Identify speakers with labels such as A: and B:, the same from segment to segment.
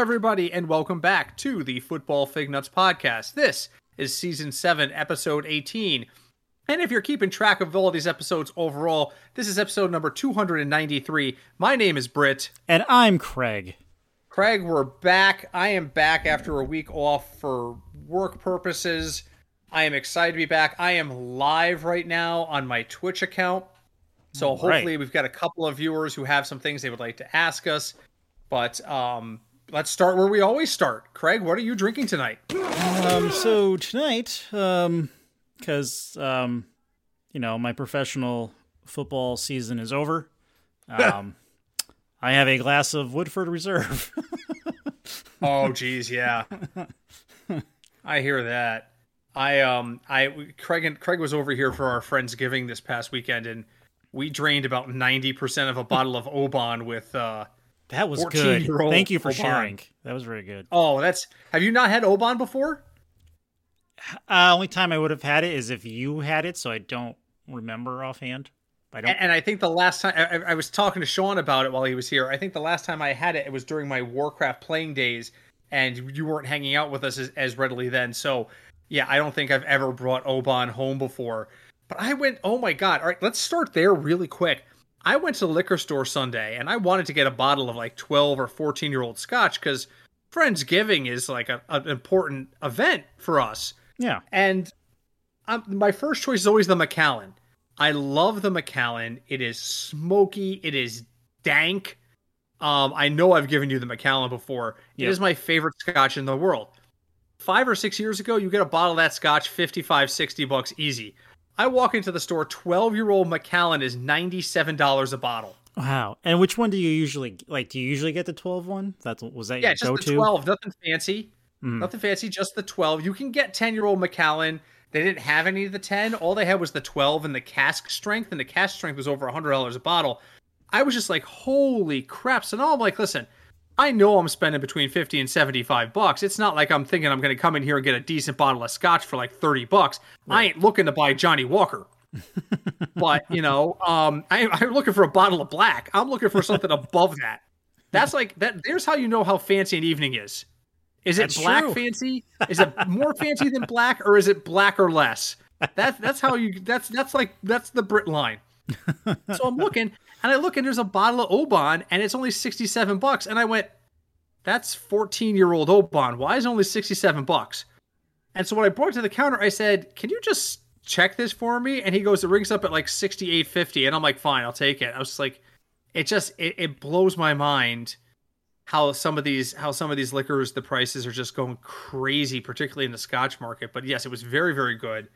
A: Everybody, and welcome back to the Football Fignuts podcast. This is season 7, episode 18. And if you're keeping track of all these episodes overall, this is episode number 293. My name is Britt.
B: And I'm Craig.
A: Craig, we're back. I am back after a week off for work purposes. I am excited to be back. I am live right now on my Twitch account. So hopefully right. we've got a couple of viewers who have some things they would like to ask us. But um, let's start where we always start. Craig, what are you drinking tonight?
B: Um, so tonight, um, because um, you know my professional football season is over, um, I have a glass of Woodford Reserve.
A: oh, geez, yeah. I hear that. I um I Craig and Craig was over here for our friendsgiving this past weekend, and we drained about ninety percent of a bottle of Oban with uh
B: that was good. Thank you for Oban. sharing. That was very good.
A: Oh, that's. Have you not had Oban before?
B: Uh, only time I would have had it is if you had it, so I don't remember offhand.
A: I don't. And, and I think the last time I, I, was talking to Sean about it while he was here. I think the last time I had it, it was during my Warcraft playing days, and you weren't hanging out with us as, as readily then. So, yeah, I don't think I've ever brought Oban home before. But I went, oh my god! All right, let's start there really quick. I went to the liquor store Sunday and I wanted to get a bottle of like 12 or 14 year old scotch because Friendsgiving is like a, an important event for us.
B: Yeah.
A: And um, my first choice is always the Macallan. I love the Macallan. It is smoky, it is dank. Um, I know I've given you the Macallan before. Yep. It is my favorite scotch in the world. Five or six years ago, you get a bottle of that scotch, 55, 60 bucks easy. I walk into the store, 12 year old Macallan is $97 a bottle.
B: Wow. And which one do you usually like? Do you usually get the 12 one? That's was that yeah,
A: your
B: just the
A: 12, nothing fancy. Mm. Nothing fancy, just the 12. You can get 10 year old Macallan. They didn't have any of the 10. All they had was the 12 and the cask strength, and the cask strength was over $100 a bottle. I was just like, holy crap. So now I'm like, listen, I know I'm spending between 50 and 75 bucks. It's not like I'm thinking I'm going to come in here and get a decent bottle of scotch for like 30 bucks. Right. I ain't looking to buy Johnnie Walker. but, you know, um, I, I'm looking for a bottle of black. I'm looking for something above that. That's like that. There's how you know how fancy an evening is. Is it that's black true. fancy? Is it more fancy than black, or is it black or less? That's that's how you. That's that's like that's the Britt line. So I'm looking, and I look and there's a bottle of Oban and it's only 67 bucks. And I went, that's 14 year old Oban. Why is it only 67 bucks? And so when I brought it to the counter, I said, can you just check this for me? And he goes, it rings up at like 68.50. And I'm like, fine, I'll take it. I was like, it just, it, it blows my mind how some of these how some of these liquors the prices are just going crazy particularly in the scotch market but yes it was very very good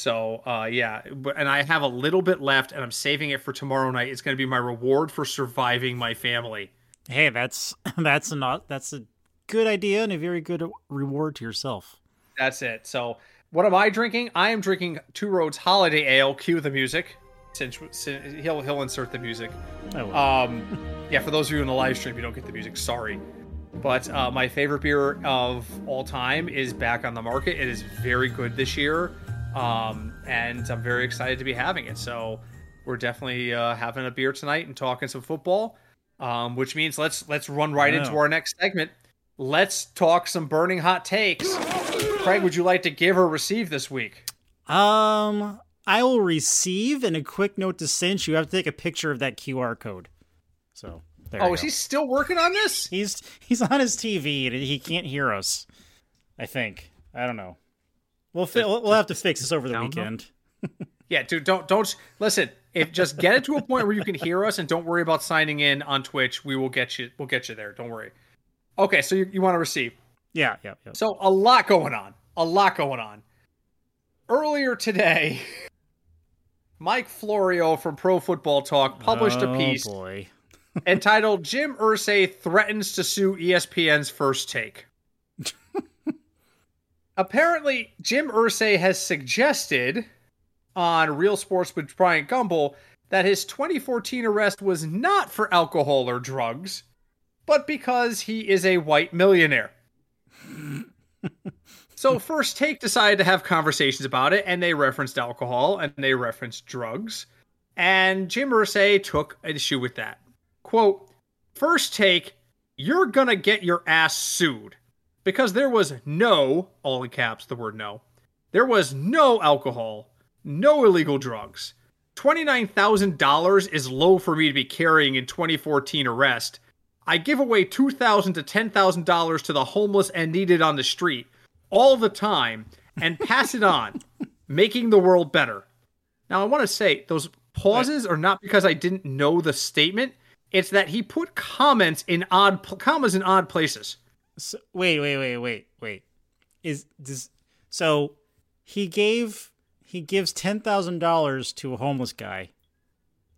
A: so uh, yeah, and I have a little bit left, and I'm saving it for tomorrow night. It's going to be my reward for surviving my family.
B: Hey, that's that's not that's a good idea and a very good reward to yourself.
A: That's it. So, what am I drinking? I am drinking Two Roads Holiday Ale. Cue the music. Since, since he'll he'll insert the music. Um, yeah, for those of you in the live stream, you don't get the music. Sorry. But uh, my favorite beer of all time is back on the market. It is very good this year um, and I'm very excited to be having it. So we're definitely uh, having a beer tonight and talking some football, um, which means let's let's run right into our next segment. Let's talk some burning hot takes. Craig, would you like to give or receive this week?
B: Um, I will receive. And a quick note to cinch: you have to take a picture of that QR code. So.
A: There oh, is he still working on this?
B: He's he's on his TV and he can't hear us. I think. I don't know. We'll fi- we'll have to fix this over the weekend.
A: yeah, dude, don't don't listen. If just get it to a point where you can hear us and don't worry about signing in on Twitch, we will get you. We'll get you there. Don't worry. Okay, so you, you want to receive?
B: Yeah, yeah, yeah.
A: So a lot going on. A lot going on. Earlier today, Mike Florio from Pro Football Talk published
B: oh,
A: a piece
B: boy.
A: entitled "Jim Irsay threatens to sue ESPN's First Take." apparently Jim Irsay has suggested on Real Sports with Bryant Gumbel that his 2014 arrest was not for alcohol or drugs, but because he is a white millionaire. so First Take decided to have conversations about it, and they referenced alcohol and they referenced drugs. And Jim Irsay took issue with that. Quote, First Take, you're gonna get your ass sued because there was no, all in caps, the word no, there was no alcohol, no illegal drugs. $29,000 is low for me to be carrying in 2014 arrest. I give away $2,000 to $10,000 to the homeless and needed on the street all the time and pass it on, making the world better. Now, I want to say those pauses are not because I didn't know the statement. It's that he put comments in odd commas in odd places.
B: So, wait, wait, wait, wait, wait. Is this so? He gave he gives ten thousand dollars to a homeless guy,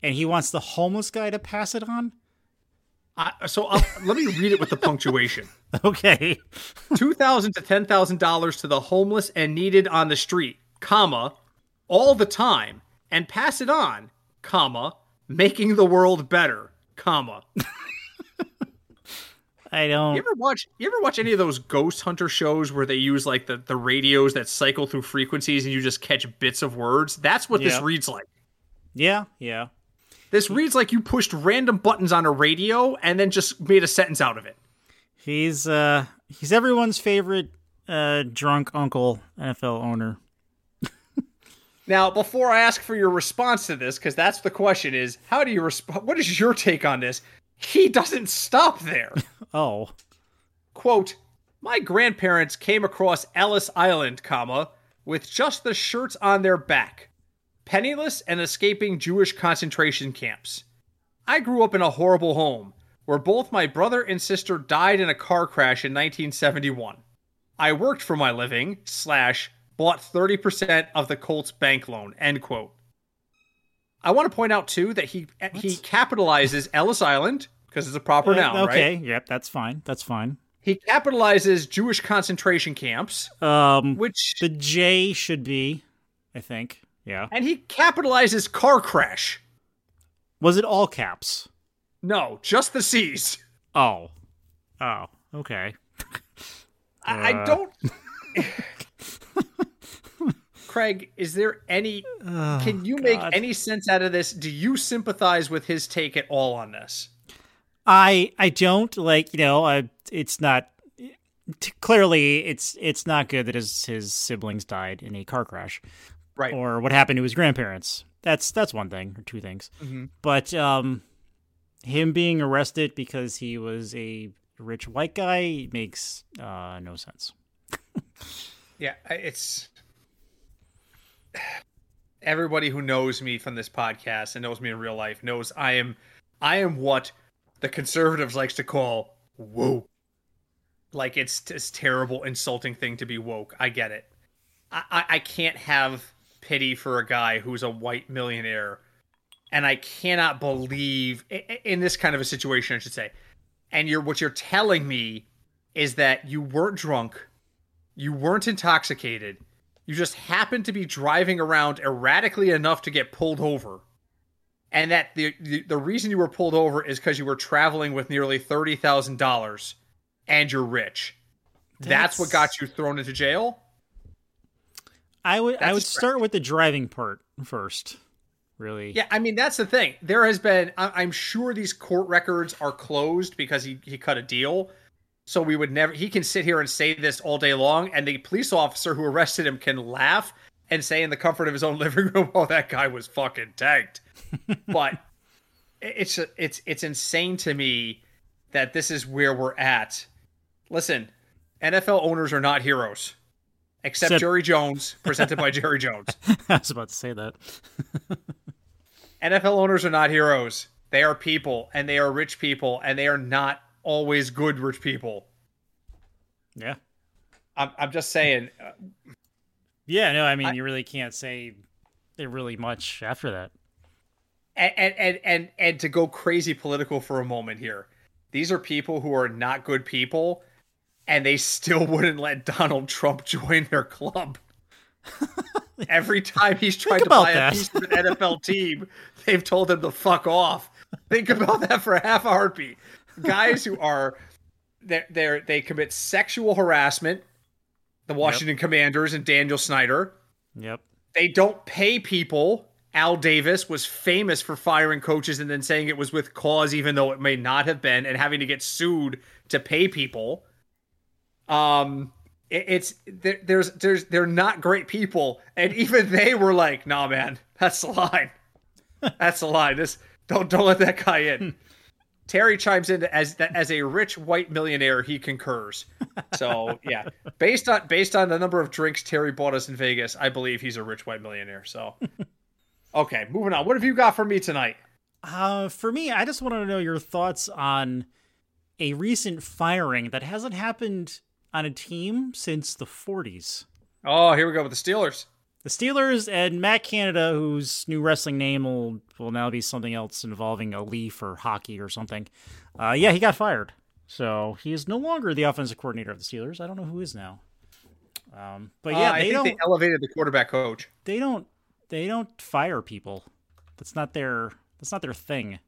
B: and he wants the homeless guy to pass it on.
A: I, so let me read it with the punctuation.
B: Okay,
A: two thousand to ten thousand dollars to the homeless and needed on the street, comma, all the time, and pass it on, comma, making the world better, comma.
B: I don't.
A: You ever watch? You ever watch any of those ghost hunter shows where they use like the the radios that cycle through frequencies and you just catch bits of words? That's what this reads like.
B: Yeah, yeah.
A: This reads like you pushed random buttons on a radio and then just made a sentence out of it.
B: He's uh he's everyone's favorite uh drunk uncle NFL owner.
A: Now, before I ask for your response to this, because that's the question: is how do you respond? What is your take on this? He doesn't stop there.
B: Oh,
A: Quote: My grandparents came across Ellis Island, comma, with just the shirts on their back, penniless and escaping Jewish concentration camps. I grew up in a horrible home where both my brother and sister died in a car crash in 1971. I worked for my living, slash, bought 30% of the Colts bank loan, end quote. I want to point out, too, that he he capitalizes Ellis Island, because it's a proper noun,
B: Uh, okay.
A: right?
B: Yep, that's fine. That's fine.
A: He capitalizes Jewish concentration camps,
B: Um,
A: which
B: the J should be, I think. Yeah.
A: and he capitalizes car crash.
B: Was it all caps?
A: No, just the C's.
B: Oh. Oh. Okay.
A: I, I
B: Uh.
A: don't. Craig, is there any? can you make
B: Oh,
A: any sense out of this? Do you sympathize with his take at all on this?
B: I I don't like you know I it's not t- clearly it's it's not good that his his siblings died in a car crash
A: Right.
B: or what happened to his grandparents. That's that's one thing or two things.
A: Mhm.
B: But um, him being arrested because he was a rich white guy makes uh, no sense.
A: Yeah, it's everybody who knows me from this podcast and knows me in real life knows I am I am what the conservatives likes to call woke. Like it's this terrible, insulting thing to be woke. I get it. I, I, I can't have pity for a guy who's a white millionaire, and I cannot believe in this kind of a situation. I should say, and you're what you're telling me is that you weren't drunk, you weren't intoxicated, you just happened to be driving around erratically enough to get pulled over. And that the the, the reason you were pulled over is because you were traveling with nearly thirty thousand dollars, and you're rich. That's, what got you thrown into jail.
B: I would I would start with the driving part first. Really.
A: Yeah, I mean that's the thing. There has been. I- I'm sure these court records are closed because he he cut a deal. So we would never. He can sit here and say this all day long, and the police officer who arrested him can laugh and say in the comfort of his own living room, "Oh, that guy was fucking tanked." But it's it's it's insane to me that this is where we're at. Listen, NFL owners are not heroes, except
B: Except-
A: Jerry Jones, presented by Jerry Jones.
B: I was about to say that.
A: NFL owners are not heroes. They are people, and they are rich people, and they are not always good rich people.
B: Yeah.
A: I'm, I'm just saying. uh,
B: Yeah, no, I mean
A: I-
B: you really can't say it really much after that.
A: And, and and and and to go crazy political for a moment here, these are people who are not good people, and they still wouldn't let Donald Trump join their club. Every time he's tried to
B: about
A: buy
B: that.
A: a piece of an NFL team, they've told him to fuck off. Think about that for a half a heartbeat. Guys who are they they they commit sexual harassment, the Washington Commanders and Daniel Snyder.
B: Yep.
A: They don't pay people Al Davis was famous for firing coaches and then saying it was with cause, even though it may not have been, and having to get sued to pay people. Um, it, it's there, there's there's they're not great people, and even they were like, "Nah, man, that's the line. That's the line. This don't don't let that guy in." Terry chimes in as as a rich white millionaire, he concurs. So yeah, based on based on the number of drinks Terry bought us in Vegas, I believe he's a rich white millionaire. So okay, moving on. What have you got for me tonight?
B: Uh, for me, I just want to know your thoughts on a recent firing that hasn't happened on a team since the 40s.
A: Oh, here we go with the Steelers.
B: The Steelers and Matt Canada, whose new wrestling name will, will now be something else involving a leaf or hockey or something. Uh, yeah, he got fired. So he is no longer the offensive coordinator of the Steelers. I don't know who is now. Um, but yeah,
A: uh,
B: they don't.
A: They elevated the quarterback coach.
B: They don't. They don't fire people. That's not their. That's not their thing.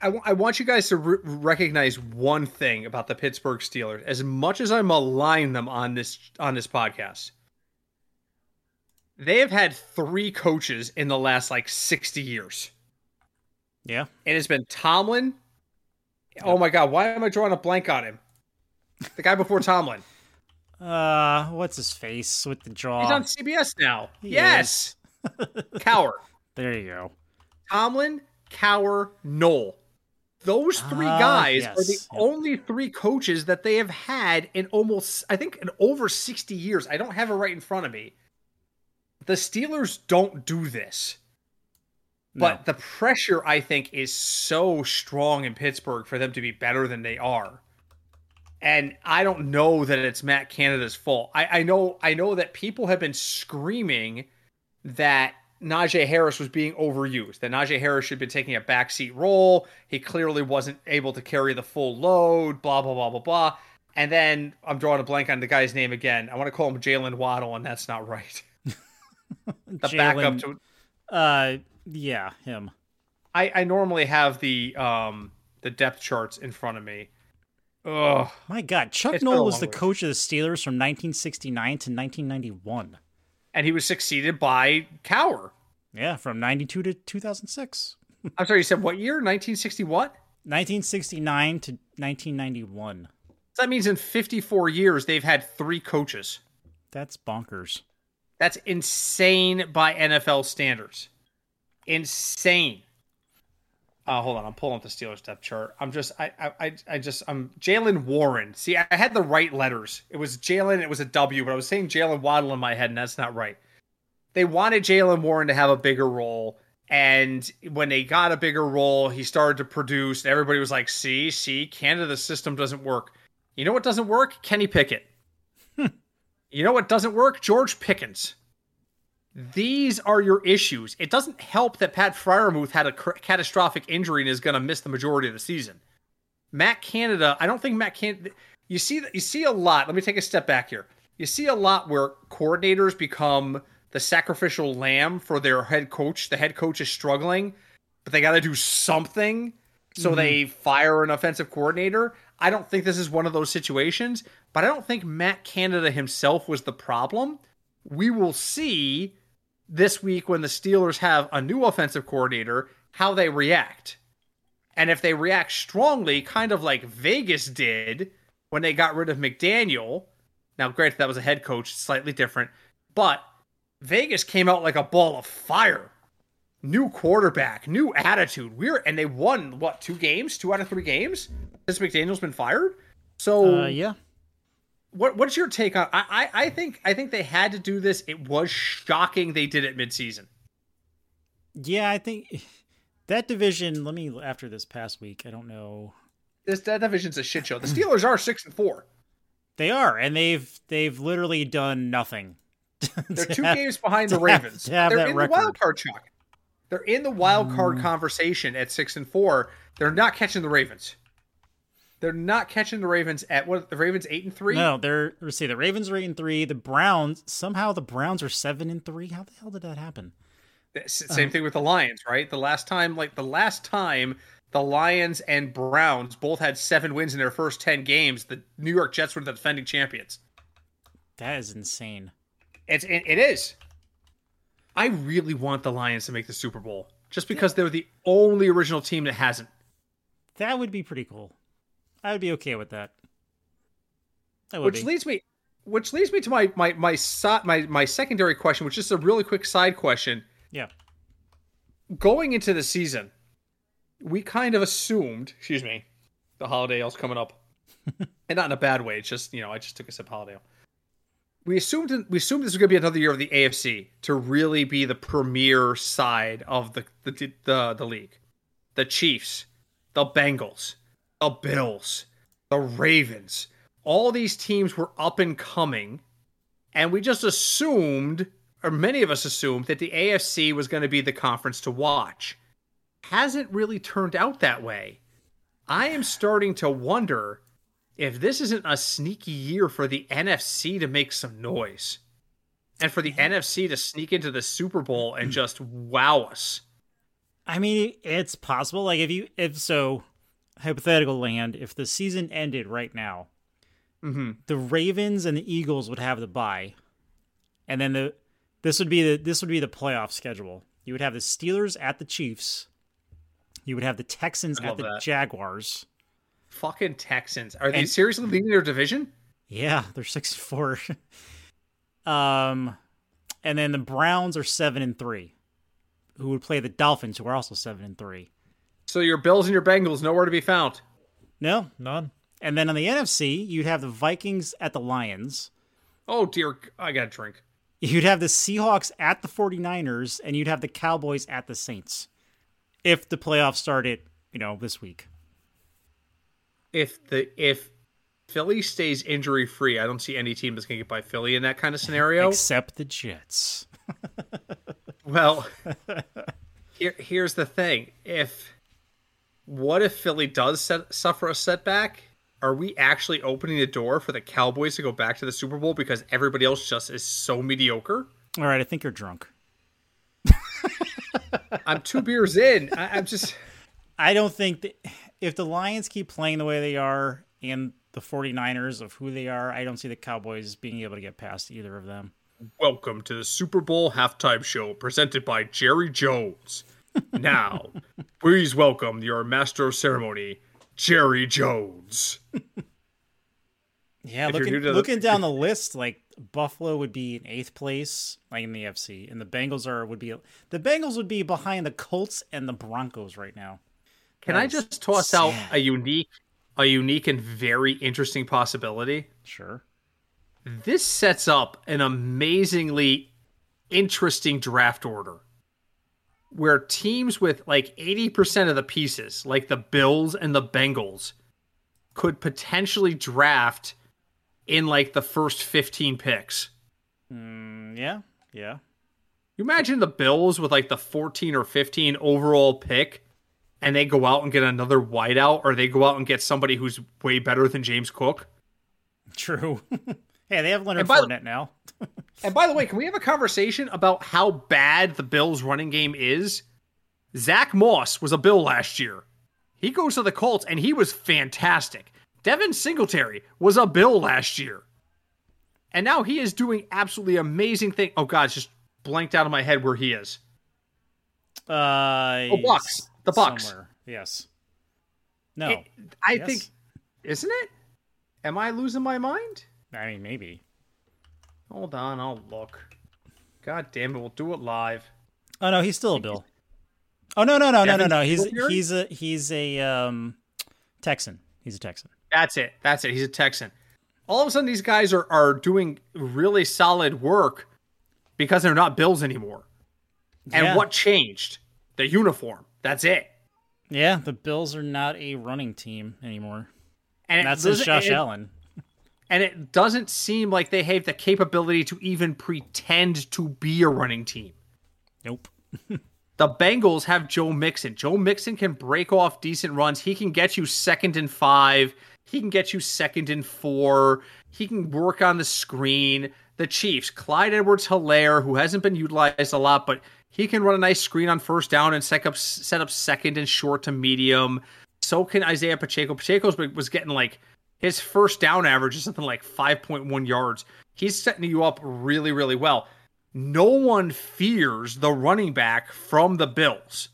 A: I, w- I want you guys to re- recognize one thing about the Pittsburgh Steelers. As much as I malign them on this on this podcast, they have had three coaches in the last like sixty years.
B: Yeah,
A: it has been Tomlin. Oh my God, why am I drawing a blank on him? The guy before Tomlin.
B: Uh, what's his face with the jaw?
A: He's on CBS now. He yes, Cowher.
B: There you go.
A: Tomlin, Cowher, Noll. Those three uh, guys yes. are the yep. only three coaches that they have had in almost, I think, in over 60 years. I don't have it right in front of me. The Steelers don't do this. No. But the pressure, I think, is so strong in Pittsburgh for them to be better than they are. And I don't know that it's Matt Canada's fault. I, I know I know that people have been screaming that Najee Harris was being overused. That Najee Harris should be taking a backseat role. He clearly wasn't able to carry the full load. Blah blah blah blah blah. And then I'm drawing a blank on the guy's name again. I want to call him Jaylen Waddle, and that's not right.
B: the Jaylen, backup to. Uh, yeah, him.
A: I I normally have the um the depth charts in front of me. Oh
B: my God! Chuck Noll was the coach of the Steelers from 1969 to 1991
A: and he was succeeded by Cowher.
B: Yeah, from 92 to 2006.
A: I'm sorry, you said what year? 1960 what?
B: 1969 to 1991.
A: So that means in 54 years they've had three coaches.
B: That's bonkers.
A: That's insane by NFL standards. Insane. Uh, hold on, I'm pulling up the Steelers depth chart. I'm just, I, I, I just, I'm Jaylen Warren. See, I had the right letters. It was Jalen. It was a W, but I was saying Jaylen Waddle in my head, and that's not right. They wanted Jaylen Warren to have a bigger role, and when they got a bigger role, he started to produce. And everybody was like, "See, see, Canada's system doesn't work." You know what doesn't work? Kenny Pickett. you know what doesn't work? George Pickens. These are your issues. It doesn't help that Pat Freiermuth had a catastrophic injury and is going to miss the majority of the season. Matt Canada, I don't think Matt Canada. You see, you see a lot. Let me take a step back here. You see a lot where coordinators become the sacrificial lamb for their head coach. The head coach is struggling, but they got to do something, so mm-hmm. they fire an offensive coordinator. I don't think this is one of those situations, but I don't think Matt Canada himself was the problem. We will see this week when the Steelers have a new offensive coordinator, how they react. And if they react strongly, kind of like Vegas did when they got rid of McDaniel. Now, granted, that was a head coach, slightly different, but Vegas came out like a ball of fire. New quarterback, new attitude. We're and they won what two games, two out of three games since McDaniel's been fired. So
B: uh, yeah,
A: what what's your take on I, I, I think I think they had to do this. It was shocking they did it midseason.
B: Yeah, I think that division, let me after this past week, I don't know.
A: This that division's a shit show. The Steelers are six and four.
B: They are, and they've they've literally done nothing.
A: They're two have, games behind the Ravens.
B: Have,
A: They're
B: in
A: record. the wild card chalk. They're in the wild card mm. conversation at six and four. They're not catching the Ravens. They're not catching the Ravens at what the Ravens eight and three.
B: No, they're let's see. The Ravens are eight and three. The Browns somehow the Browns are seven and three. How the hell did that happen?
A: Same um, thing with the Lions, right? The last time, like the last time, the Lions and Browns both had seven wins in their first ten games. The New York Jets were the defending champions.
B: That is insane.
A: It's it, it is. I really want the Lions to make the Super Bowl just because they're the only original team that hasn't.
B: That would be pretty cool. I would be okay with that.
A: which be. leads me which leads me to my my my my my secondary question, which is a really quick side question.
B: Yeah.
A: Going into the season, we kind of assumed, excuse me, the holiday else coming up. and not in a bad way. It's just, you know, I just took a sip holiday. We assumed we assumed this was going to be another year of the AFC to really be the premier side of the the the, the league. The Chiefs, the Bengals, the Bills, the Ravens, all these teams were up and coming, and we just assumed, or many of us assumed, that the AFC was going to be the conference to watch. Hasn't really turned out that way. I am starting to wonder if this isn't a sneaky year for the NFC to make some noise and for the NFC to sneak into the Super Bowl and just wow us.
B: I mean, it's possible. Like if you if so hypothetical land, if the season ended right now,
A: mm-hmm.
B: the Ravens and the Eagles would have the bye, and then the this would be the this would be the playoff schedule. You would have the Steelers at the Chiefs. You would have the Texans at the that. Jaguars.
A: Fucking Texans. Are they and, seriously leading their division?
B: Yeah, they're six and four. um and then the Browns are seven and three. Who would play the Dolphins, who are also seven and three.
A: So your Bills and your Bengals nowhere to be found.
B: No, none. And then on the NFC, you'd have the Vikings at the Lions.
A: Oh dear, I got a drink.
B: You'd have the Seahawks at the 49ers and you'd have the Cowboys at the Saints. If the playoffs started, you know, this week.
A: If the if Philly stays injury free, I don't see any team that's going to get by Philly in that kind of scenario
B: except the Jets.
A: well, here, here's the thing. If what if Philly does set, suffer a setback are we actually opening the door for the Cowboys to go back to the Super Bowl because everybody else just is so mediocre?
B: All right, I think you're drunk.
A: I'm two beers in. I, am just.
B: I don't think that if the Lions keep playing the way they are and the 49ers of who they are, I don't see the Cowboys being able to get past either of them.
A: Welcome to the Super Bowl halftime show presented by Jerry Jones. Now, please welcome your master of ceremony, Jerry Jones.
B: yeah, if looking looking down the list, like Buffalo would be in eighth place, like in the FC, and the Bengals are would be the Bengals would be behind the Colts and the Broncos right now.
A: Can I just toss sad. out a unique, a unique and very interesting possibility?
B: Sure.
A: This sets up an amazingly interesting draft order where teams with like 80% of the pieces, like the Bills and the Bengals, could potentially draft in like the first 15 picks.
B: Mm, yeah, yeah.
A: You imagine the Bills with like the 14 or 15 overall pick and they go out and get another wideout or they go out and get somebody who's way better than James Cook?
B: True. hey, they have Leonard Fournette now.
A: And by the way, can we have a conversation about how bad the Bills' running game is? Zack Moss was a Bill last year. He goes to the Colts and he was fantastic. Devin Singletary was a Bill last year. And now he is doing absolutely amazing things. Oh God, it's just blanked out of my head where he is.
B: Uh,
A: oh, Bucks. The Bucks. Somewhere.
B: Yes. No.
A: It, I yes. think, isn't it? Am I losing my mind?
B: I mean, maybe.
A: Hold on, I'll look. God damn it, we'll do it live.
B: Oh no, he's still a Bill. Oh no no no no no no. He's he's a he's a um Texan. He's a Texan.
A: That's it. That's it. He's a Texan. All of a sudden, these guys are are doing really solid work because they're not Bills anymore. And yeah. what changed? The uniform. That's it.
B: Yeah, the Bills are not a running team anymore. And, and that's since Josh it, Allen
A: and it doesn't seem like they have the capability to even pretend to be a running team.
B: Nope.
A: the Bengals have Joe Mixon. Joe Mixon can break off decent runs. He can get you second and five. He can get you second and four. He can work on the screen. The Chiefs, Clyde Edwards Helaire, who hasn't been utilized a lot, but he can run a nice screen on first down and set up set up second and short to medium. So can Isaiah Pacheco. Pacheco was getting like his first down average is something like 5.1 yards. He's setting you up really, really well. no one fears the running back from the Bills.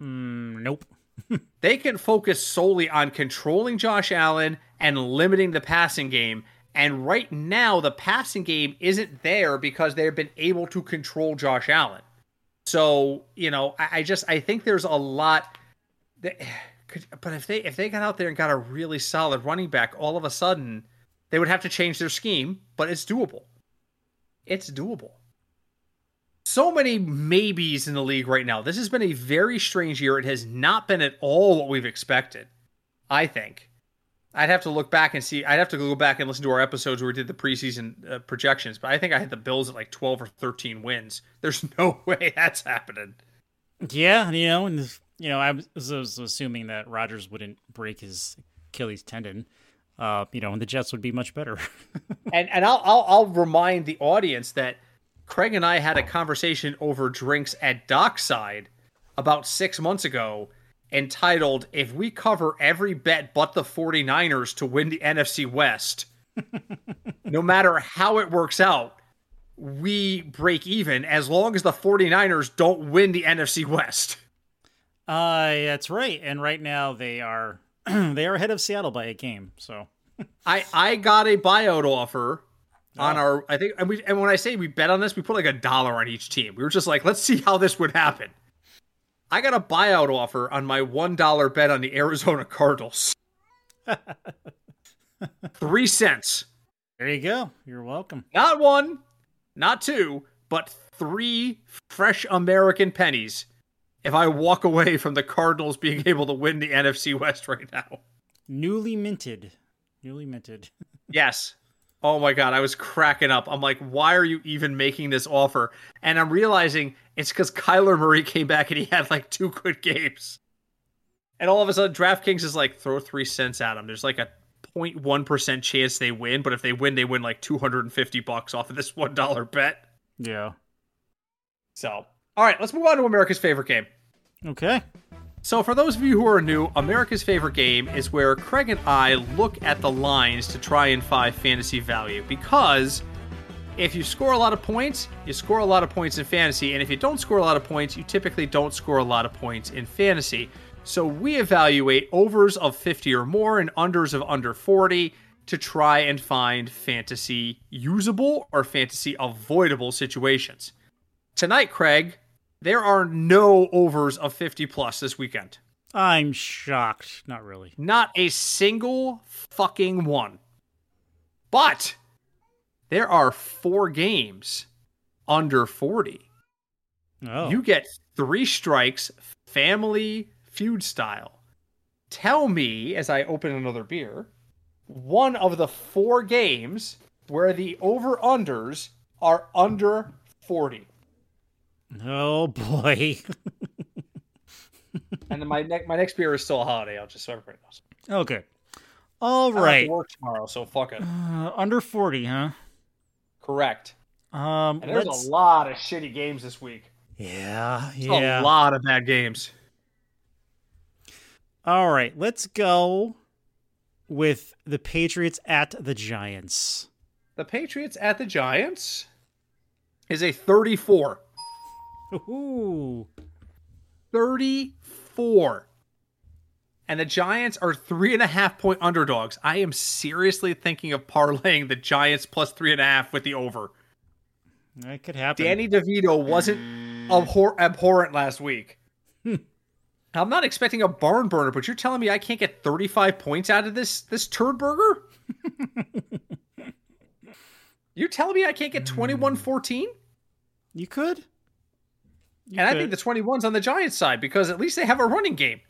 B: Mm, nope.
A: they can focus solely on controlling Josh Allen and limiting the passing game. And right now, the passing game isn't there because they've been able to control Josh Allen. So you know, I, I just I think there's a lot. That, but if they if they got out there and got a really solid running back, all of a sudden they would have to change their scheme. But it's doable. It's doable so many maybes in the league right now. This has been a very strange year. It has not been at all what we've expected. I think. I'd have to look back and see. I'd have to go back and listen to our episodes where we did the preseason uh, projections. But I think I had the Bills at like twelve or thirteen wins. There's no way that's happening.
B: Yeah, you know, and you know, I was, I was assuming that Rodgers wouldn't break his Achilles tendon. Uh, you know, and the Jets would be much better.
A: and and I'll, I'll I'll remind the audience that Craig and I had a conversation over drinks at Dockside about six months ago entitled If We Cover Every Bet But the 49ers to Win the NFC West, no matter how it works out, we break even as long as the 49ers don't win the NFC West.
B: Uh that's right. And right now they are they are ahead of Seattle by a game. So
A: I I got a buyout offer on oh. our I think and we and when I say we bet on this, we put like a dollar on each team. We were just like, let's see how this would happen. I got a buyout offer on my one dollar bet on the Arizona Cardinals. Three cents.
B: There you go. You're welcome.
A: Not one, not two, but three fresh American pennies if I walk away from the Cardinals being able to win the NFC West right now.
B: Newly minted. Newly minted.
A: yes. Oh my god, I was cracking up. I'm like, why are you even making this offer? And I'm realizing it's because Kyler Murray came back and he had like two good games. And all of a sudden, DraftKings is like, throw three cents at him. There's like a 0.1% chance they win, but if they win, they win like 250 bucks off of this $1 bet.
B: Yeah.
A: So, all right, let's move on to America's favorite game.
B: Okay.
A: So, for those of you who are new, America's favorite game is where Craig and I look at the lines to try and find fantasy value because if you score a lot of points, you score a lot of points in fantasy, and if you don't score a lot of points, you typically don't score a lot of points in fantasy. So, we evaluate overs of 50 or more and unders of under 40 to try and find fantasy usable or fantasy avoidable situations. Tonight, Craig, there are no overs of 50 plus this weekend.
B: I'm shocked. Not really.
A: Not a single fucking one. But there are four games under 40. Oh. You get three strikes, family feud style. Tell me, as I open another beer, one of the four games where the over unders are under 40.
B: Oh boy.
A: and then my next my next beer is still a holiday. I'll just so everybody knows.
B: Okay. All right.
A: work tomorrow, so fuck it.
B: Uh, under forty, huh?
A: Correct.
B: Um,
A: and there's let's... a lot of shitty games this week.
B: Yeah, yeah.
A: A lot of bad games.
B: All right, let's go with the Patriots at the Giants.
A: The Patriots at the Giants is a 34.
B: Ooh.
A: 34. And the Giants are three and a half point underdogs. I am seriously thinking of parlaying the Giants plus three and a half with the over.
B: That could happen.
A: Danny DeVito wasn't abhor- abhorrent last week. I'm not expecting a barn burner, but you're telling me I can't get 35 points out of this this turd burger? you're telling me I can't get 21-14?
B: You could.
A: You and could. I think the 21's on the Giants side because at least they have a running game.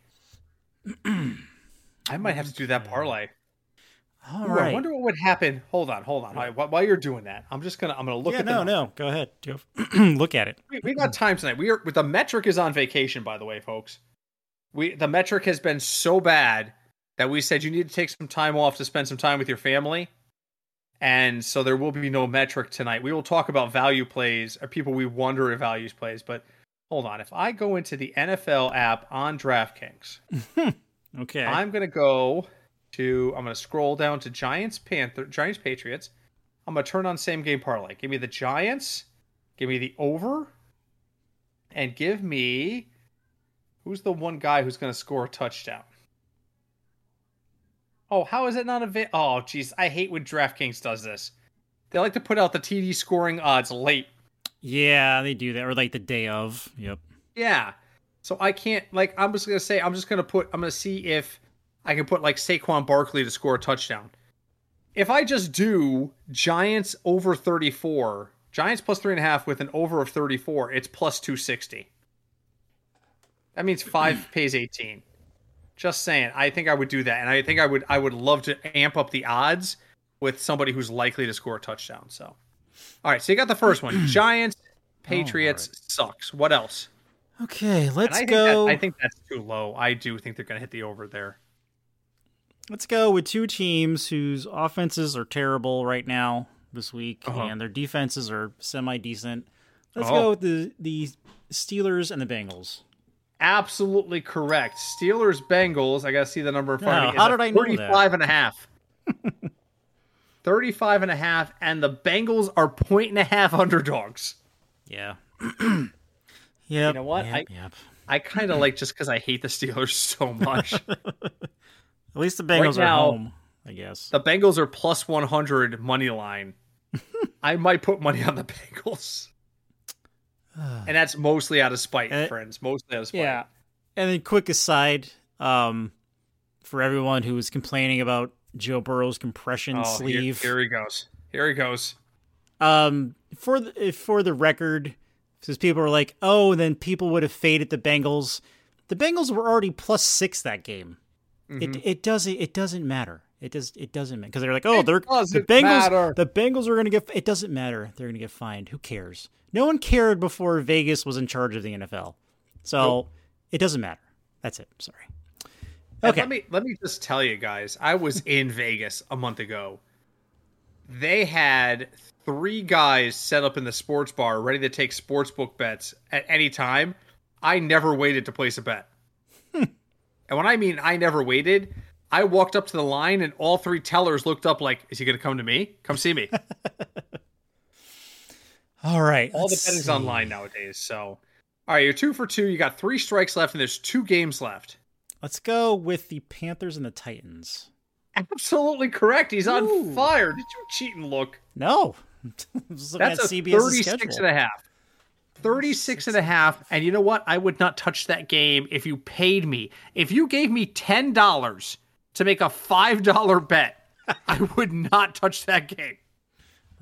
A: I might have to do that parlay.
B: All Ooh, right. I
A: wonder what would happen. Hold on, hold on. While, while you're doing that, I'm just gonna I'm gonna look
B: yeah,
A: at
B: no, no. Go ahead. look at it.
A: We, we got time tonight. We are. The metric is on vacation, by the way, folks. We the metric has been so bad that we said you need to take some time off to spend some time with your family. And so there will be no metric tonight. We will talk about value plays or people we wonder if values plays, but hold on. If I go into the NFL app on DraftKings,
B: okay,
A: I'm gonna go to. I'm gonna scroll down to Giants Panther Giants Patriots. I'm gonna turn on same game parlay. Give me the Giants. Give me the over. And give me who's the one guy who's going to score a touchdown? Oh, how is it not a vi- Oh, jeez, I hate when DraftKings does this. They like to put out the TD scoring odds late.
B: Yeah, they do that, or like the day of. Yep.
A: Yeah. So I can't like I'm just gonna say I'm just gonna put I'm gonna see if I can put like Saquon Barkley to score a touchdown. If I just do Giants over 34, Giants plus three and a half with an over of 34, it's plus 260. That means five pays 18. Just saying. I think I would do that, and I think I would I would love to amp up the odds with somebody who's likely to score a touchdown. So, all right. So you got the first one. Giants, Patriots sucks. What else?
B: Okay, let's
A: I think
B: go.
A: That, I think that's too low. I do think they're going to hit the over there.
B: Let's go with two teams whose offenses are terrible right now this week,
A: Uh-huh.
B: and their defenses are semi decent. Let's
A: Oh.
B: go with the the Steelers and the Bengals.
A: Absolutely correct. Steelers Bengals. I got to see the number in front
B: Now,
A: of me.
B: how did I know that?
A: 35 and a half. 35 and a half, and the Bengals are point and a half underdogs.
B: Yeah. yeah.
A: You know what?
B: Yep,
A: I-
B: yep.
A: I kind of like just because I hate the Steelers so much.
B: At least the Bengals are
A: now-
B: home, I guess.
A: the Bengals are plus 100 money line. I might put money on the Bengals. and that's mostly out of spite,
B: Uh,
A: friends. Mostly out of spite.
B: Yeah. And then quick aside, um, for everyone who was complaining about Joe Burrow's compression
A: Oh,
B: sleeve.
A: here he goes. Here he goes.
B: Um, for the for the record, since people were like, "Oh," then people would have faded the Bengals. The Bengals were already plus six that game.
A: Mm-hmm.
B: It it doesn't it doesn't matter. It does it doesn't matter because they're like, "Oh,
A: It
B: they're the Bengals.
A: matter.
B: The Bengals are going to get. It doesn't matter. They're going to get fined. Who cares? No one cared before Vegas was in charge of the NFL, so
A: Nope.
B: it doesn't matter. That's it. Sorry.
A: And
B: Okay.
A: Let me let me just tell you guys. I was in Vegas a month ago. They had three guys set up in the sports bar ready to take sports book bets at any time. I never waited to place a bet. and when I mean I never waited, I walked up to the line and all three tellers looked up like, "Is he going to come to me? Come see me."
B: All right.
A: all the betting's
B: see.
A: online nowadays. So, all right, you're two for two. You got three strikes left, and there's two games left.
B: Let's go with the Panthers and the Titans.
A: Absolutely correct. He's on
B: Ooh.
A: fire. Did you cheat and look?
B: No.
A: That's
B: at
A: a
B: CBS's
A: 36
B: schedule.
A: and a half. 36 and a half. And you know what? I would not touch that game if you paid me. If you gave me $10 to make a $5 bet, I would not touch that game.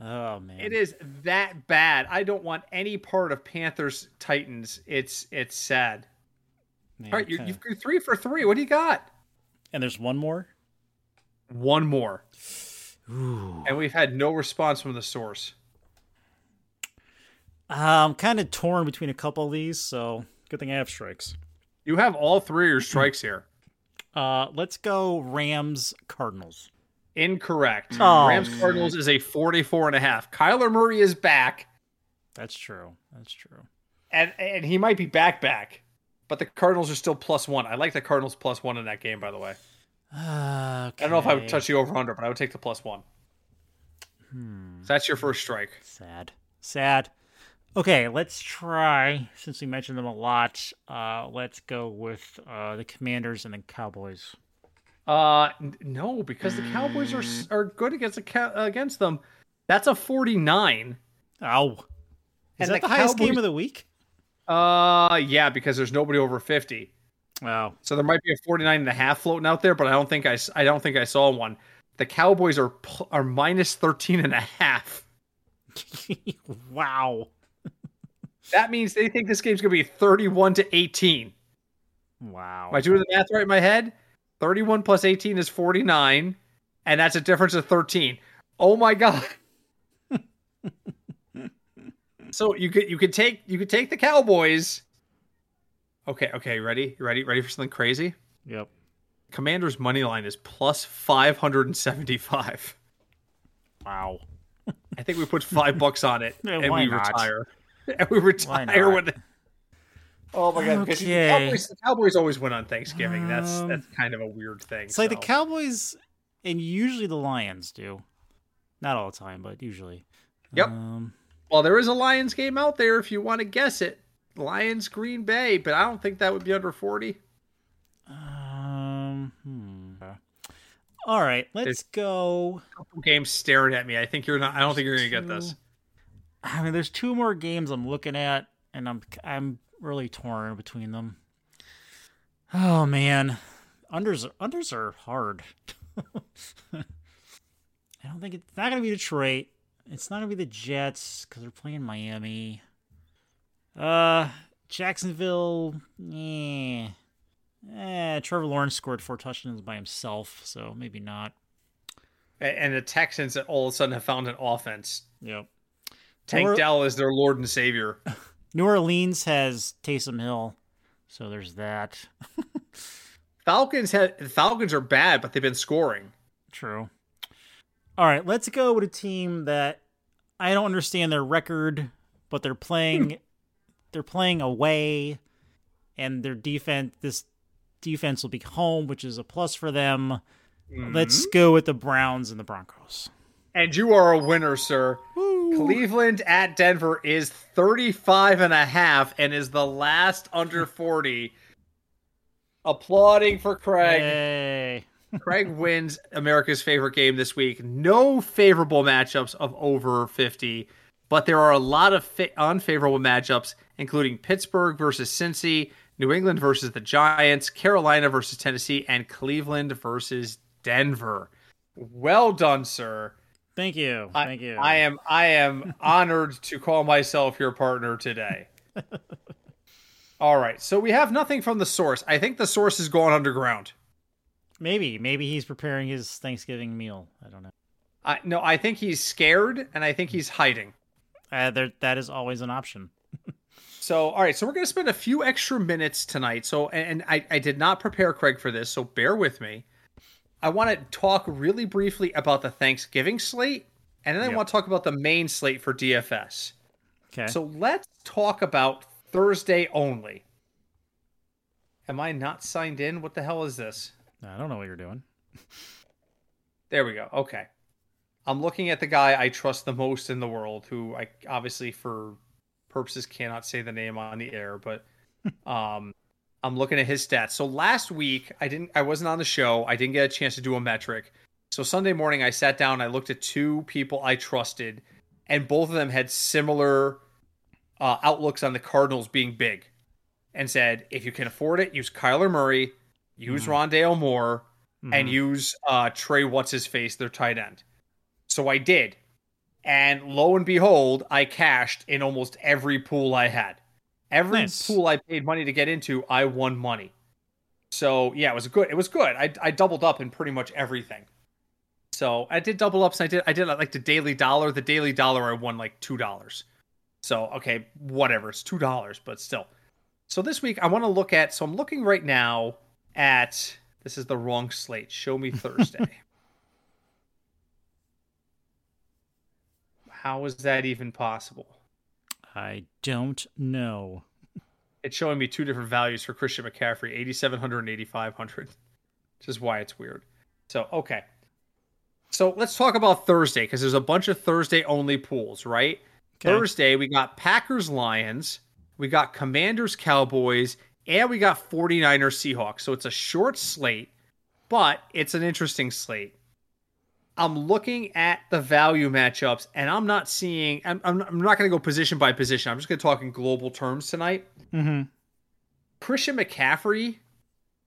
B: Oh man.
A: It is that bad. I don't want any part of Panthers Titans. It's it's sad.
B: Man,
A: All right, you're,
B: kinda-
A: you're three for three. What do you got?
B: And there's one more.
A: One more.
B: Ooh.
A: And we've had no response from the source.
B: I'm kind of torn between a couple of these, so good thing I have strikes.
A: You have all three of your strikes here.
B: Uh, let's go Rams Cardinals.
A: Incorrect.
B: Oh,
A: Rams Cardinals is a 44 and a half. Kyler Murray is back,
B: That's true. That's true.
A: and and he might be back back, but the Cardinals are still plus one. I like the Cardinals plus one in that game, by the way.
B: Okay.
A: I don't know if I would touch the over under, but I would take the plus one.
B: Hmm.
A: So that's your first strike.
B: Sad. Sad. Okay, let's try. Since we mentioned them a lot, uh, let's go with uh, the Commanders and the Cowboys.
A: Uh, n- no, because the Cowboys are are good against the Cow- against them. That's a 49.
B: Ow. Is
A: And
B: that
A: the
B: the, highest
A: Cowboys-
B: game of the week?
A: Uh, yeah, because there's nobody over 50.
B: Wow.
A: So there might be a 49 and a half floating out there, but I don't think I, I don't think I saw one. The Cowboys are are minus 13 and a half.
B: wow.
A: That means they think this game's going to be 31 to 18.
B: Wow.
A: Am I doing the math right in my head? 31 plus 18 is 49, and that's a difference of 13. Oh my god. so you could you could take you could take the Cowboys. Okay, okay, ready? You ready? Ready for something crazy?
B: Yep.
A: Commander's money line is plus 575.
B: Wow.
A: I think we put five bucks on it
B: Yeah,
A: and we
B: not?
A: retire. And we retire when. Oh my god! Because
B: Okay.
A: the, Cowboys, the Cowboys always win on Thanksgiving. that's
B: Um,
A: that's kind of a weird thing.
B: It's like the. Cowboys and usually the Lions do. Not all the time, but usually.
A: Yep.
B: Um,
A: Well, there is a Lions game out there if you want to guess it. Lions Green Bay, but I don't think that would be under 40.
B: Um, hmm. All right, let's there's go.
A: couple games staring at me. I think you're not. I don't think you're going to get this.
B: I mean, there's two more games I'm looking at, and I'm I'm really torn between them. Oh man, unders unders are hard. I don't think it's not going to be Detroit. It's not going to be the Jets because they're playing Miami. Uh, Jacksonville, yeah. Eh, Trevor Lawrence scored four touchdowns by himself, so maybe not.
A: And the Texans all of a sudden have found an offense.
B: Yep.
A: Tank or- Dell is their Lord and Savior.
B: New Orleans has Taysom Hill, so there's that.
A: Falcons had Falcons are bad, but they've been scoring.
B: True. All right, let's go with a team that I don't understand their record, but they're playing they're playing away and their defense this defense will be home, which is a plus for them. Mm-hmm. Let's go with the Browns and the Broncos.
A: And you are a winner, sir. Woo. Cleveland at Denver is 35 and a half and is the last under 40. Applauding for Craig.
B: Hey.
A: Craig wins America's favorite game this week. No favorable matchups of over 50, but there are a lot of fa- unfavorable matchups, including Pittsburgh versus Cincy, New England versus the Giants, Carolina versus Tennessee, and Cleveland versus Denver. Well done, sir.
B: Thank you. Thank you.
A: I am I am honored to call myself your partner today. All right. So we have nothing from the source. I think the source is gone underground.
B: Maybe, maybe he's preparing his Thanksgiving meal. I don't know.
A: I no, I think he's scared and I think he's hiding.
B: Uh, there, that is always an option.
A: so, all right, so we're gonna spend a few extra minutes tonight. So, and I, I did not prepare Craig for this, so bear with me. I want to talk really briefly about the Thanksgiving slate, and then I want to talk about the main slate for DFS.
B: Okay.
A: So let's talk about Thursday only. Am I not signed in? What the hell is this?
B: I don't know what you're doing.
A: there we go. Okay. I'm looking at the guy I trust the most in the world, who I obviously for purposes cannot say the name on the air, but um I'm looking at his stats. So last week I didn't I wasn't on the show. I didn't get a chance to do a metric. So Sunday morning I sat down, I looked at two people I trusted, and both of them had similar uh, outlooks on the Cardinals being big. And said, if you can afford it, use Kyler Murray use mm-hmm. Rondale Moore, mm-hmm. and use uh, Trey What's His Face, their tight end. So I did. And lo and behold, I cashed in almost every pool I had. Every nice. pool I paid money to get into, I won money. So yeah, it was good. It was good. I, I doubled up in pretty much everything. So I did double ups. I did I did like the daily dollar. The daily dollar I won like two dollars. So okay, whatever. It's two dollars, but still. So this week I want to look at. So I'm looking right now at this is the wrong slate. Show me Thursday. How is that even possible?
B: I don't know.
A: It's showing me two different values for Christian McCaffrey 8,700 and 8,500, which is why it's weird. So, okay. So let's talk about Thursday because there's a bunch of Thursday only pools, right? Okay. Thursday, we got Packers Lions, we got Commanders Cowboys, and we got 49ers Seahawks. So it's a short slate, but it's an interesting slate. I'm looking at the value matchups and I'm not seeing, I'm, I'm, I'm not going to go position by position. I'm just going to talk in global terms tonight.
B: Mm-hmm.
A: Christian McCaffrey,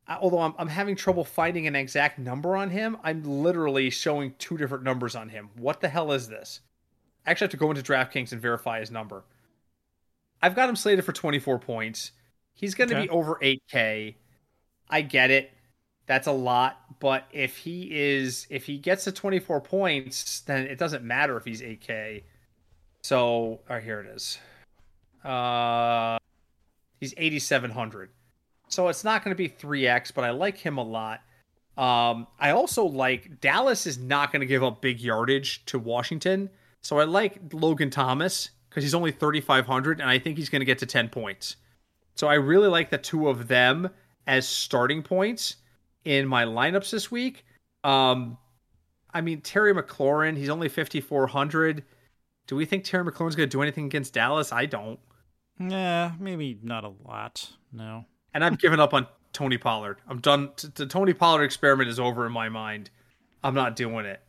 A: although I'm, I'm having trouble finding an exact number on him, I'm literally showing two different numbers on him. What the hell is this? I actually have to go into DraftKings and verify his number. I've got him slated for 24 points. He's going to okay. be over 8K. I get it. That's a lot, but if he is if he gets to 24 points, then it doesn't matter if he's 8K. So, all right, here it is. Uh he's 8700. So it's not going to be 3x, but I like him a lot. Um, I also like Dallas is not going to give up big yardage to Washington. So I like Logan Thomas because he's only 3,500, and I think he's going to get to 10 points. So I really like the two of them as starting points in my lineups this week. Um, I mean Terry McLaurin, he's only 5400. Do we think Terry McLaurin's going to do anything against Dallas? I don't.
B: Yeah, maybe not a lot. No.
A: And I've given up on Tony Pollard. I'm done. The Tony Pollard experiment is over in my mind. I'm not doing it.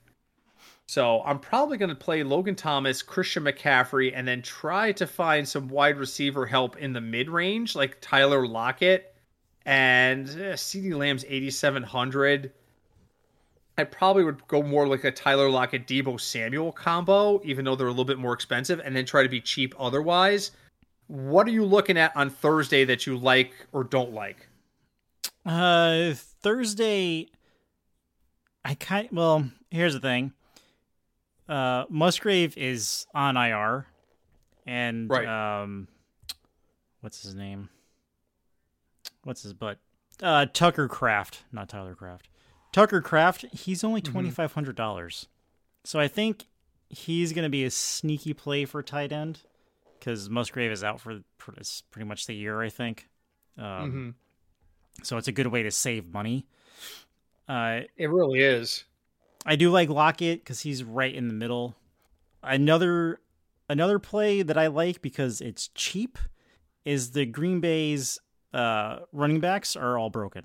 A: So I'm probably going to play Logan Thomas, Christian McCaffrey, and then try to find some wide receiver help in the mid range, like Tyler Lockett and uh, CeeDee Lamb's 8,700. I probably would go more like a Tyler Lockett Deebo Samuel combo, even though they're a little bit more expensive, and then try to be cheap otherwise. What are you looking at on Thursday that you like or don't like?
B: Uh, Thursday. I kind well. Here's the thing. Uh, Musgrave is on IR, and
A: Right.
B: um, what's his name? What's his butt? Uh, Tucker Kraft, not Tyler Craft. Tucker Kraft. He's only
A: Mm-hmm.
B: twenty five hundred dollars, so I think he's gonna be a sneaky play for tight end because Musgrave is out for pretty much the year, I think. Um,
A: Mm-hmm.
B: so it's a good way to save money. Uh,
A: It really is.
B: I do like Lockett because he's right in the middle. Another another play that I like because it's cheap is the Green Bay's uh, running backs are all broken,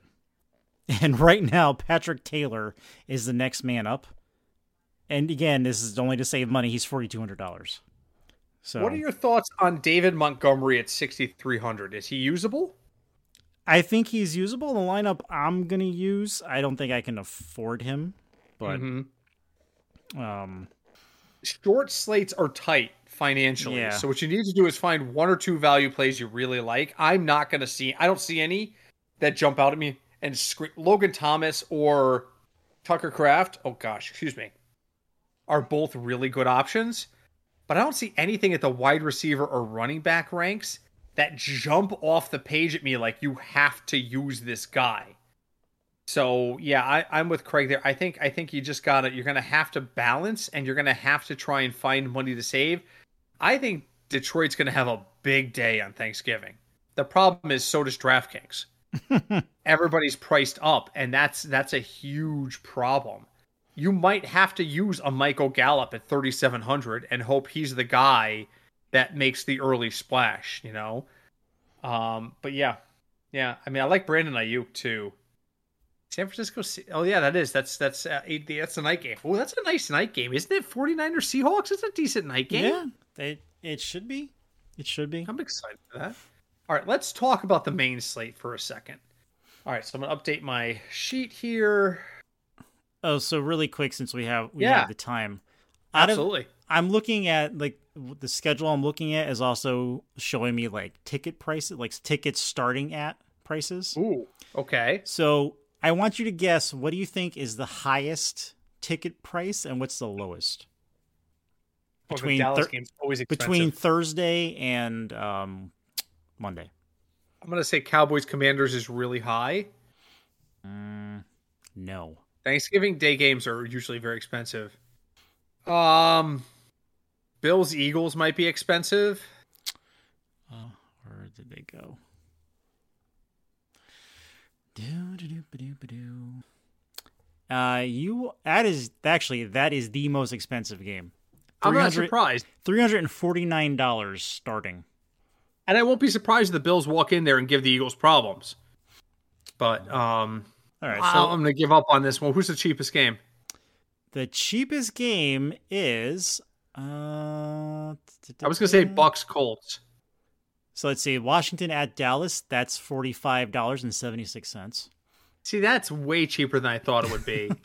B: and right now Patrick Taylor is the next man up. And again, this is only to save money. He's forty two hundred dollars. So
A: What are your thoughts on David Montgomery at 6,300? Is he usable?
B: I think he's usable. The lineup I'm gonna use. I don't think I can afford him, but
A: Mhm.
B: um,
A: Short slates are tight financially.
B: Yeah.
A: So what you need to do is find one or two value plays you really like. I'm not going to see, I don't see any that jump out at me and scream. Logan Thomas or Tucker Kraft, oh gosh, excuse me, are both really good options. But I don't see anything at the wide receiver or running back ranks that jump off the page at me like you have to use this guy. So yeah, I, I'm with Craig there. I think I think you just gotta you're gonna have to balance and you're gonna have to try and find money to save. I think Detroit's gonna have a big day on Thanksgiving. The problem is so does DraftKings. Everybody's priced up, and that's that's a huge problem. You might have to use a Michael Gallup at 3,700 and hope he's the guy that makes the early splash. You know, um, but yeah, yeah. I mean, I like Brandon Aiyuk too. San Francisco. Oh yeah, that is. That's that's uh, eight, that's a night game. Oh, that's a nice night game, isn't it? 49ers Seahawks. It's a decent night game.
B: yeah, it it should be. It should be.
A: I'm excited for that. All right, let's talk about the main slate for a second. All right, so I'm gonna update my sheet here.
B: Oh, so really quick, since we have we
A: Yeah.
B: have the time. Out of,
A: Absolutely.
B: I'm looking at like the schedule. I'm looking at is also showing me like ticket prices, like tickets starting at prices.
A: Ooh. Okay.
B: So I want you to guess. What do you think is the highest ticket price, and what's the lowest
A: Well,
B: Between
A: Dallas
B: thir-
A: game's always expensive.
B: between Thursday and um, Monday?
A: I'm gonna say Cowboys Commanders is really high.
B: Mm, no.
A: Thanksgiving Day games are usually very expensive. Um, Bills Eagles might be expensive.
B: Oh, where did they go? Do, do, do, ba, do, ba, do. Uh, you that is actually that is the most expensive game.
A: I'm not surprised,
B: Three hundred and forty nine dollars starting.
A: and I won't be surprised if the Bills walk in there and give the Eagles problems. But um,
B: All right, so
A: I'm gonna give up on this one. Who's the cheapest game?
B: the cheapest game is uh.
A: I was gonna say Bucks Colts.
B: So let's see, Washington at Dallas. That's forty five dollars and seventy six cents.
A: See, that's way cheaper than I thought it would be.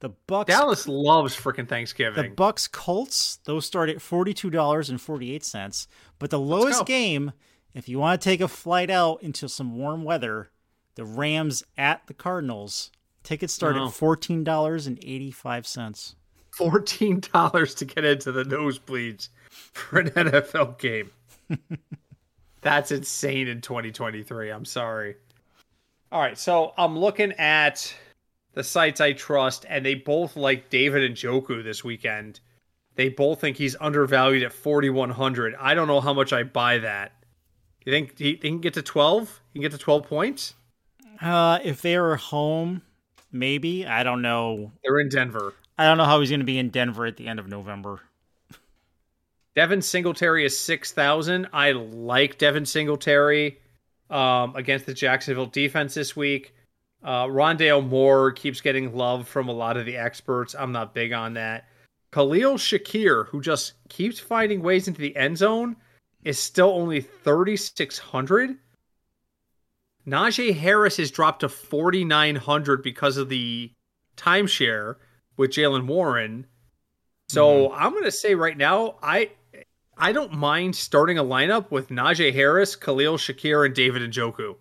B: The Bucks
A: Dallas loves freaking Thanksgiving.
B: The Bucks Colts, those start at forty two dollars and forty eight cents. But the lowest game, if you want to take a flight out into some warm weather, the Rams at the Cardinals. Tickets start
A: Oh.
B: at fourteen dollars and eighty five cents.
A: Fourteen dollars to get into the nosebleeds for an NFL game. That's insane in 2023. I'm sorry. All right, so I'm looking at the sites I trust, and they both like David Njoku this weekend. They both think he's undervalued at 4,100. I don't know how much I buy that. You think he, he can get to 12? He can get to 12 points?
B: Uh, if they are home, maybe I don't know.
A: They're in Denver.
B: I don't know how he's going to be in Denver at the end of November.
A: Devin Singletary is 6,000. I like Devin Singletary um, against the Jacksonville defense this week. Uh, Rondale Moore keeps getting love from a lot of the experts. I'm not big on that. Khalil Shakir, who just keeps finding ways into the end zone, is still only 3,600. Najee Harris has dropped to 4,900 because of the timeshare with Jaylen Warren. So mm. I'm going to say right now, I I don't mind starting a lineup with Najee Harris, Khalil Shakir, and David Njoku.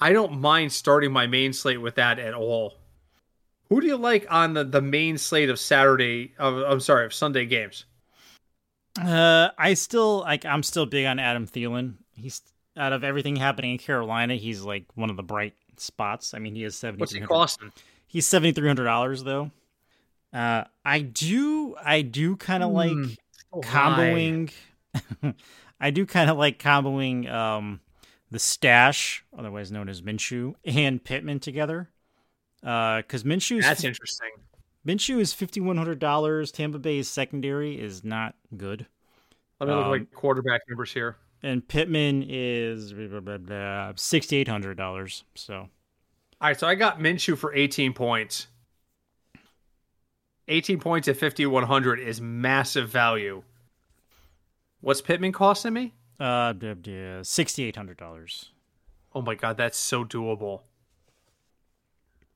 A: I don't mind starting my main slate with that at all. Who do you like on the, the main slate of Saturday? Of, I'm sorry, of Sunday games.
B: Uh, I still like. I'm still big on Adam Thielen. He's out of everything happening in Carolina, he's like one of the bright spots. I mean, he is seventy.
A: What's he costing?
B: He's seventy three hundred dollars though. Uh, I do, I do kind of mm, like comboing. I do kind of like comboing um, the stash, otherwise known as Minshew, and Pittman together. Because uh, Minshew
A: that's interesting.
B: Minshew is fifty one hundred dollars. Tampa Bay's secondary is not good.
A: Let me look um, at quarterback numbers here.
B: And Pittman is sixty eight hundred dollars. So,
A: all right. So I got Minshew for eighteen points. 18 points at 5100 is massive value. What's Pittman costing me?
B: Uh, $6,800.
A: Oh my God, that's so doable.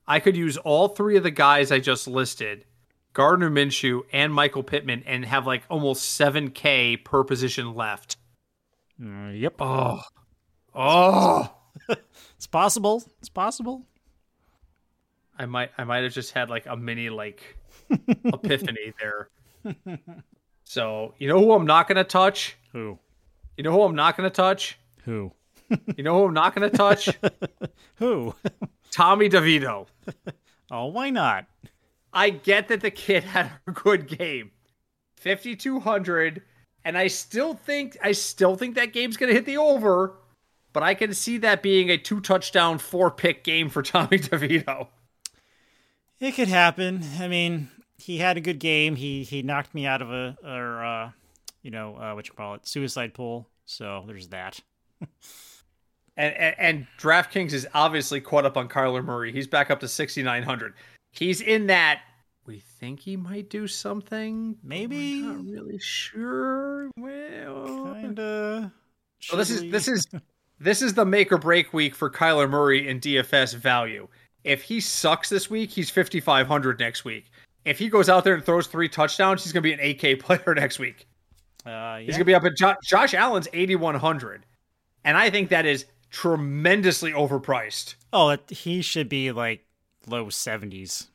A: I could use all three of the guys I just listed Gardner Minshew and Michael Pittman and have like almost 7K per position left.
B: Uh, yep.
A: Oh. Oh.
B: it's possible. It's possible.
A: I might I might have just had like a mini like epiphany there. So, you know who I'm not going to touch?
B: Who?
A: You know who I'm not going to touch?
B: Who?
A: you know who I'm not going to touch?
B: who?
A: Tommy DeVito.
B: oh, why not?
A: I get that the kid had a good game. 5200 and I still think I still think that game's going to hit the over, but I can see that being a two touchdown, four pick game for Tommy DeVito.
B: It could happen. I mean, he had a good game. He he knocked me out of a or uh, you know uh, what you call it suicide pool. So there's that.
A: and, and, and DraftKings is obviously caught up on Kyler Murray. He's back up to 6900. He's in that. We think he might do something.
B: Maybe.
A: not really sure. Well,
B: kinda.
A: So this is this is this is the make or break week for Kyler Murray in DFS value. If he sucks this week, he's 5500 next week if he goes out there and throws three touchdowns, he's going to be an 8K player next week.
B: Uh, yeah.
A: He's going to be up at jo- Josh Allen's 8,100. And I think that is tremendously overpriced.
B: Oh, he should be like low 70s.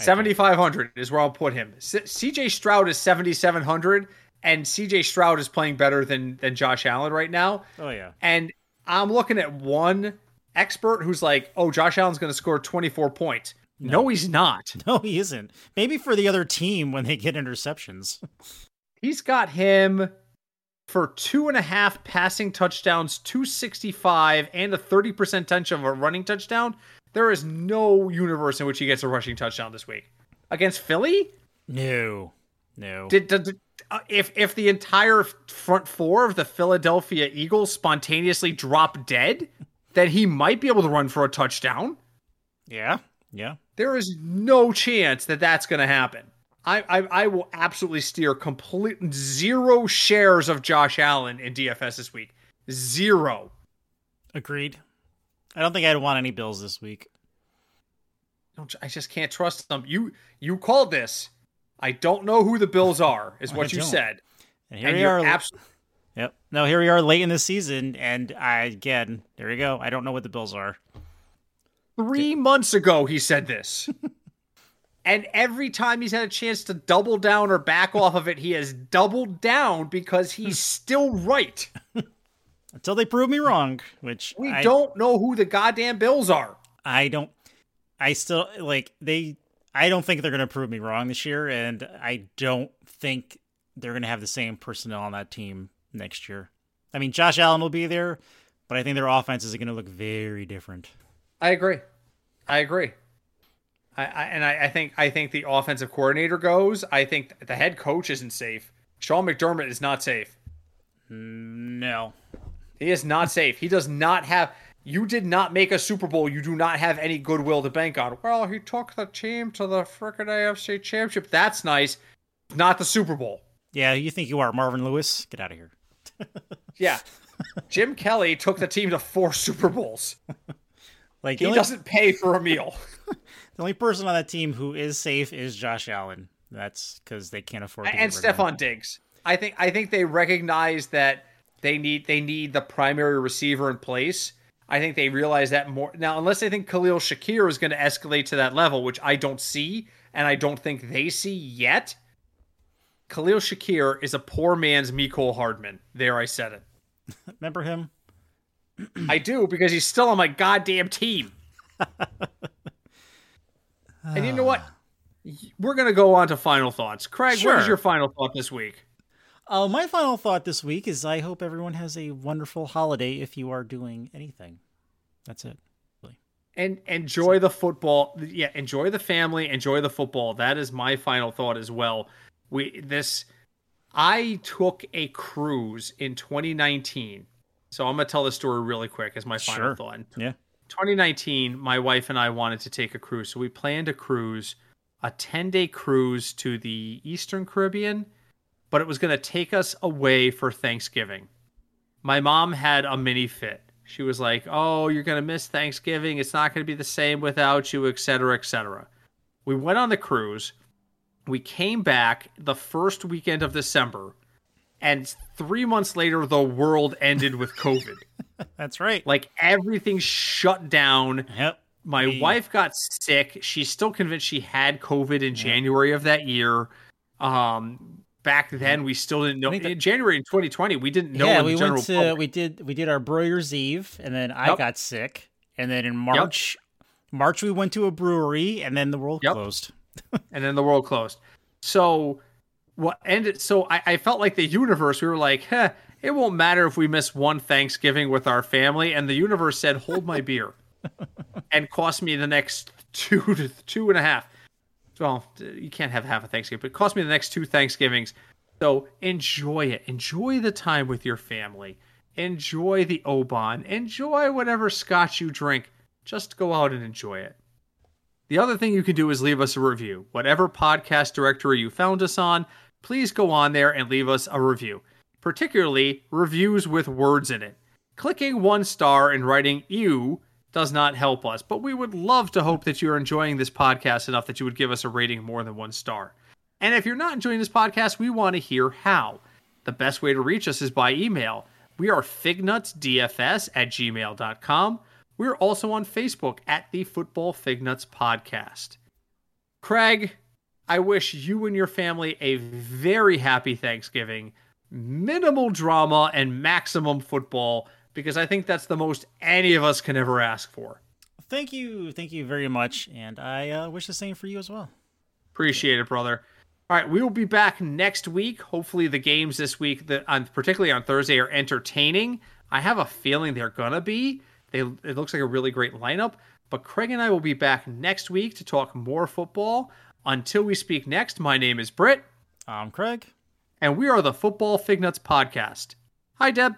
A: 7,500 is where I'll put him. C- CJ Stroud is 7,700, and CJ Stroud is playing better than, than Josh Allen right now.
B: Oh, yeah.
A: And I'm looking at one expert who's like, oh, Josh Allen's going to score 24 points. No. no, he's not.
B: No, he isn't. Maybe for the other team when they get interceptions.
A: he's got him for two and a half passing touchdowns, 265, and a 30% touch of a running touchdown. There is no universe in which he gets a rushing touchdown this week. Against Philly?
B: No. No.
A: Did, did, uh, if if the entire front four of the Philadelphia Eagles spontaneously drop dead, then he might be able to run for a touchdown.
B: Yeah. Yeah.
A: There is no chance that that's going to happen. I, I, I will absolutely steer complete zero shares of Josh Allen in DFS this week. Zero.
B: Agreed. I don't think I'd want any Bills this week.
A: I just can't trust them. You you called this. I don't know who the Bills are, is what you don't. said.
B: And here and we are. Abs- yep. No, here we are late in the season, and I again, there we go. I don't know what the Bills are.
A: Three months ago, he said this. and every time he's had a chance to double down or back off of it, he has doubled down because he's still right.
B: Until they prove me wrong, which
A: we I, don't know who the goddamn Bills are.
B: I don't. I still like they. I don't think they're going to prove me wrong this year, and I don't think they're going to have the same personnel on that team next year. I mean, Josh Allen will be there, but I think their offense is going to look very different.
A: I agree. I agree. I, I and I, I, think I think the offensive coordinator goes. I think the head coach isn't safe. Sean McDermott is not safe.
B: Mm, no.
A: He is not safe. He does not have. You did not make a Super Bowl. You do not have any goodwill to bank on. Well, he took the team to the frickin' AFC Championship. That's nice. Not the Super Bowl.
B: Yeah, you think you are Marvin Lewis? Get out of here.
A: yeah. Jim Kelly took the team to four Super Bowls.
B: Like
A: he
B: only,
A: doesn't pay for a meal.
B: the only person on that team who is safe is Josh Allen. That's because they can't afford to
A: and Stefon Diggs. I think I think they recognize that they need they need the primary receiver in place. I think they realize that more now, unless they think Khalil Shakir is going to escalate to that level, which I don't see, and I don't think they see yet. Khalil Shakir is a poor man's Mecole Hardman. There, I said it.
B: Remember him?
A: I do because he's still on my goddamn team. and you know what? We're gonna go on to final thoughts. Craig,
B: Sure.
A: what is your final thought this week?
B: Uh, my final thought this week is I hope everyone has a wonderful holiday if you are doing anything. That's it. Really.
A: and enjoy the football yeah enjoy the family enjoy the football that is my final thought as well we this i took a cruise in 2019 so i'm gonna tell the story really quick as my final
B: Sure.
A: thought.
B: Yeah.
A: 2019 my wife and i wanted to take a cruise so we planned a cruise a 10 day cruise to the eastern caribbean but it was going to take us away for thanksgiving. My mom had a mini fit. She was like oh you're going to miss thanksgiving. It's not going to be the same without you etc etc we went on the cruise. We came back the first weekend of december and three months later the world ended with covid
B: That's right.
A: like everything shut down
B: Yep.
A: my
B: We-
A: wife got sick. She's still convinced she had COVID in January of that year. Um, back then we still didn't know.
B: That-
A: in January in 2020, we didn't know.
B: yeah,
A: in
B: we
A: general
B: went to
A: public.
B: we did we did our Broyers Eve, and then I
A: Yep.
B: got sick, and then in March, March we went to a brewery, and then the world
A: Yep.
B: closed.
A: and then the world closed. So what ended? So I, I felt like the universe. We were like, huh, it won't matter if we miss one Thanksgiving with our family. And the universe said, hold my beer, and cost me the next two to two and a half. Well, you can't have half a Thanksgiving, but it cost me the next two Thanksgivings. So enjoy it. Enjoy the time with your family. Enjoy the Oban. Enjoy whatever scotch you drink. Just go out and enjoy it. The other thing you can do is leave us a review. Whatever podcast directory you found us on, please go on there and leave us a review, particularly reviews with words in it. Clicking one star and writing ew does not help us, but we would love to hope that you're enjoying this podcast enough that you would give us a rating more than one star. And if you're not enjoying this podcast, we want to hear how. The best way to reach us is by email. We are fignutsdfs at gmail.com. We're also on Facebook at the Football Fignuts Podcast. Craig, I wish you and your family a very happy Thanksgiving, minimal drama, and maximum football, because I think that's the most any of us can ever ask for.
B: Thank you, thank you very much, and I uh, wish the same for you as well.
A: Appreciate it, brother. All right, we will be back next week. Hopefully, the games this week, that on particularly on Thursday, are entertaining. I have a feeling they're gonna be. They it looks like a really great lineup. But Craig and I will be back next week to talk more football. Until we speak next, my name is Britt,
B: I'm Craig.
A: and we are the Football Fignuts Podcast. Hi, Deb.